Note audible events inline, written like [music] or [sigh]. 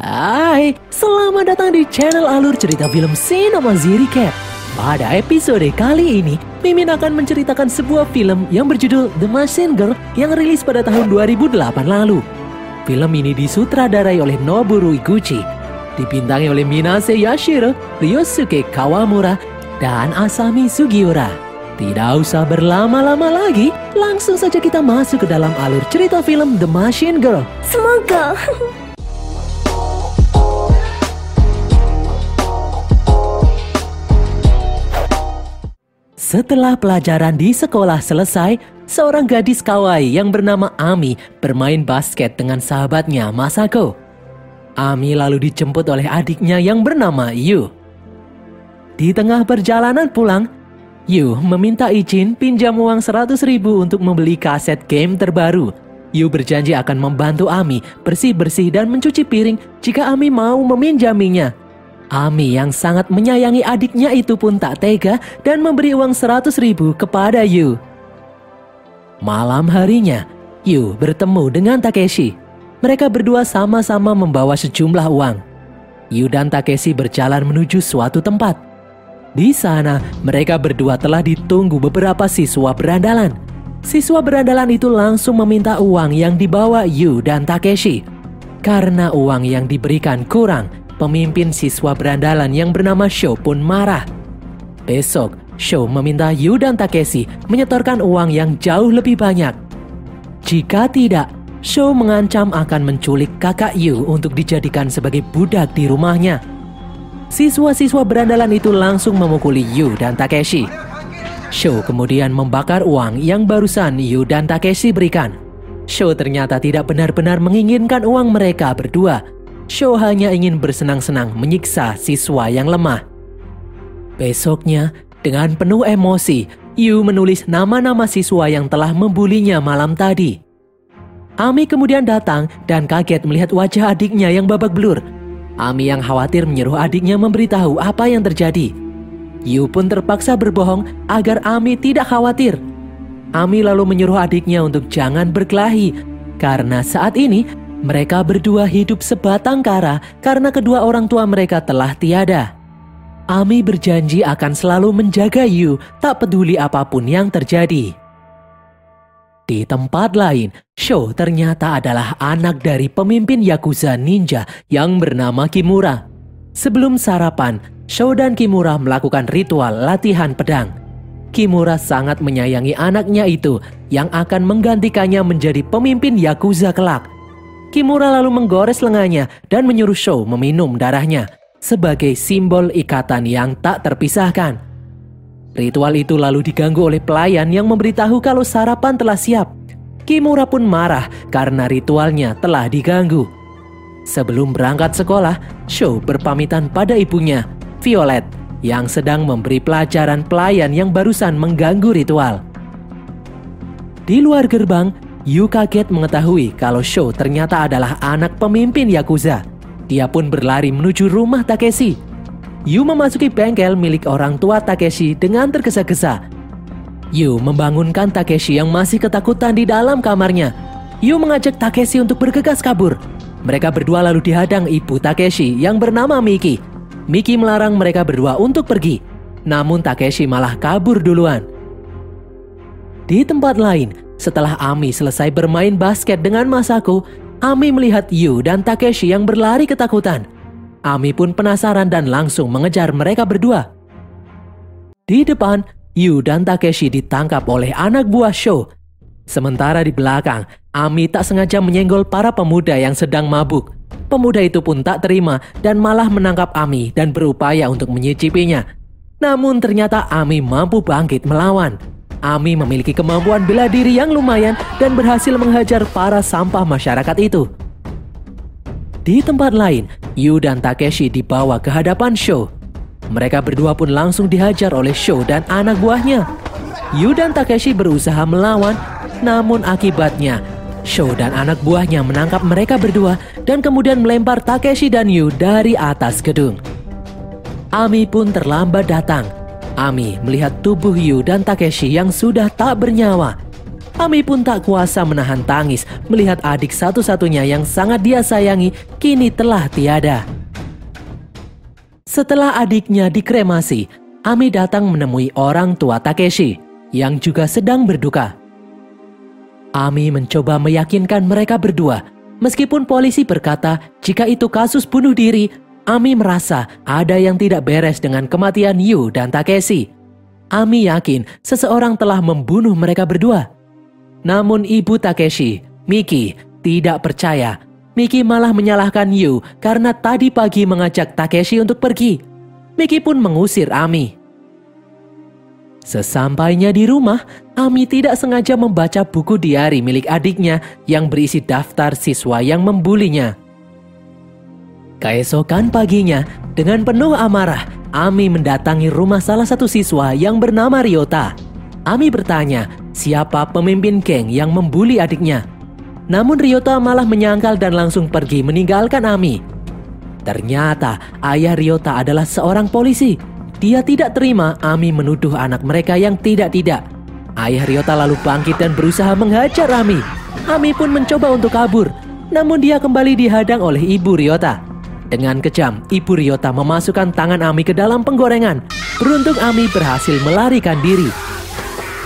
Hai, selamat datang di channel alur cerita film Cinema Recap. Pada episode kali ini, Mimin akan menceritakan sebuah film yang berjudul The Machine Girl yang rilis pada tahun 2008 lalu. Film ini disutradarai oleh Noboru Iguchi, dibintangi oleh Minase Yashiro, Ryosuke Kawamura, dan Asami Sugiura. Tidak usah berlama-lama lagi, langsung saja kita masuk ke dalam alur cerita film The Machine Girl. Semoga [laughs] Setelah pelajaran di sekolah selesai, seorang gadis kawaii yang bernama Ami bermain basket dengan sahabatnya Masako. Ami lalu dijemput oleh adiknya yang bernama Yu. Di tengah perjalanan pulang, Yu meminta izin pinjam uang 100 ribu untuk membeli kaset game terbaru. Yu berjanji akan membantu Ami bersih-bersih dan mencuci piring jika Ami mau meminjaminya. Ami yang sangat menyayangi adiknya itu pun tak tega dan memberi uang 100 ribu kepada Yu. Malam harinya, Yu bertemu dengan Takeshi. Mereka berdua sama-sama membawa sejumlah uang. Yu dan Takeshi berjalan menuju suatu tempat. Di sana, mereka berdua telah ditunggu beberapa siswa berandalan. Siswa berandalan itu langsung meminta uang yang dibawa Yu dan Takeshi. Karena uang yang diberikan kurang, pemimpin siswa berandalan yang bernama Sho pun marah. Besok, Sho meminta Yu dan Takeshi menyetorkan uang yang jauh lebih banyak. Jika tidak, Sho mengancam akan menculik kakak Yu untuk dijadikan sebagai budak di rumahnya. Siswa-siswa berandalan itu langsung memukuli Yu dan Takeshi. Sho kemudian membakar uang yang barusan Yu dan Takeshi berikan. Sho ternyata tidak benar-benar menginginkan uang mereka berdua, Show hanya ingin bersenang-senang menyiksa siswa yang lemah. Besoknya, dengan penuh emosi, Yu menulis nama-nama siswa yang telah membulinya malam tadi. Ami kemudian datang dan kaget melihat wajah adiknya yang babak belur. Ami yang khawatir menyuruh adiknya memberitahu apa yang terjadi. Yu pun terpaksa berbohong agar Ami tidak khawatir. Ami lalu menyuruh adiknya untuk jangan berkelahi karena saat ini mereka berdua hidup sebatang kara karena kedua orang tua mereka telah tiada. Ami berjanji akan selalu menjaga Yu, tak peduli apa pun yang terjadi. Di tempat lain, Sho ternyata adalah anak dari pemimpin Yakuza ninja yang bernama Kimura. Sebelum sarapan, Sho dan Kimura melakukan ritual latihan pedang. Kimura sangat menyayangi anaknya itu yang akan menggantikannya menjadi pemimpin Yakuza kelak. Kimura lalu menggores lengannya dan menyuruh Show meminum darahnya sebagai simbol ikatan yang tak terpisahkan. Ritual itu lalu diganggu oleh pelayan yang memberitahu kalau sarapan telah siap. Kimura pun marah karena ritualnya telah diganggu. Sebelum berangkat sekolah, Show berpamitan pada ibunya, Violet, yang sedang memberi pelajaran pelayan yang barusan mengganggu ritual. Di luar gerbang, Yu kaget mengetahui kalau Sho ternyata adalah anak pemimpin Yakuza. Dia pun berlari menuju rumah Takeshi. Yu memasuki bengkel milik orang tua Takeshi dengan tergesa-gesa. Yu membangunkan Takeshi yang masih ketakutan di dalam kamarnya. Yu mengajak Takeshi untuk bergegas kabur. Mereka berdua lalu dihadang ibu Takeshi yang bernama Miki. Miki melarang mereka berdua untuk pergi. Namun Takeshi malah kabur duluan. Di tempat lain, setelah Ami selesai bermain basket dengan Masako, Ami melihat Yu dan Takeshi yang berlari ketakutan. Ami pun penasaran dan langsung mengejar mereka berdua. Di depan, Yu dan Takeshi ditangkap oleh anak buah Sho. Sementara di belakang, Ami tak sengaja menyenggol para pemuda yang sedang mabuk. Pemuda itu pun tak terima dan malah menangkap Ami dan berupaya untuk menyicipinya. Namun ternyata Ami mampu bangkit melawan. Ami memiliki kemampuan bela diri yang lumayan dan berhasil menghajar para sampah masyarakat itu. Di tempat lain, Yu dan Takeshi dibawa ke hadapan Sho. Mereka berdua pun langsung dihajar oleh Sho dan anak buahnya. Yu dan Takeshi berusaha melawan, namun akibatnya Sho dan anak buahnya menangkap mereka berdua dan kemudian melempar Takeshi dan Yu dari atas gedung. Ami pun terlambat datang Ami melihat tubuh Yu dan Takeshi yang sudah tak bernyawa. Ami pun tak kuasa menahan tangis melihat adik satu-satunya yang sangat dia sayangi kini telah tiada. Setelah adiknya dikremasi, Ami datang menemui orang tua Takeshi yang juga sedang berduka. Ami mencoba meyakinkan mereka berdua, meskipun polisi berkata jika itu kasus bunuh diri, Ami merasa ada yang tidak beres dengan kematian Yu dan Takeshi. Ami yakin seseorang telah membunuh mereka berdua. Namun ibu Takeshi, Miki, tidak percaya. Miki malah menyalahkan Yu karena tadi pagi mengajak Takeshi untuk pergi. Miki pun mengusir Ami. Sesampainya di rumah, Ami tidak sengaja membaca buku diari milik adiknya yang berisi daftar siswa yang membulinya. Keesokan paginya, dengan penuh amarah, Ami mendatangi rumah salah satu siswa yang bernama Ryota. Ami bertanya siapa pemimpin geng yang membuli adiknya. Namun Ryota malah menyangkal dan langsung pergi meninggalkan Ami. Ternyata ayah Ryota adalah seorang polisi. Dia tidak terima Ami menuduh anak mereka yang tidak-tidak. Ayah Ryota lalu bangkit dan berusaha menghajar Ami. Ami pun mencoba untuk kabur, namun dia kembali dihadang oleh ibu Ryota. Dengan kejam, ibu Ryota memasukkan tangan Ami ke dalam penggorengan. Beruntung Ami berhasil melarikan diri.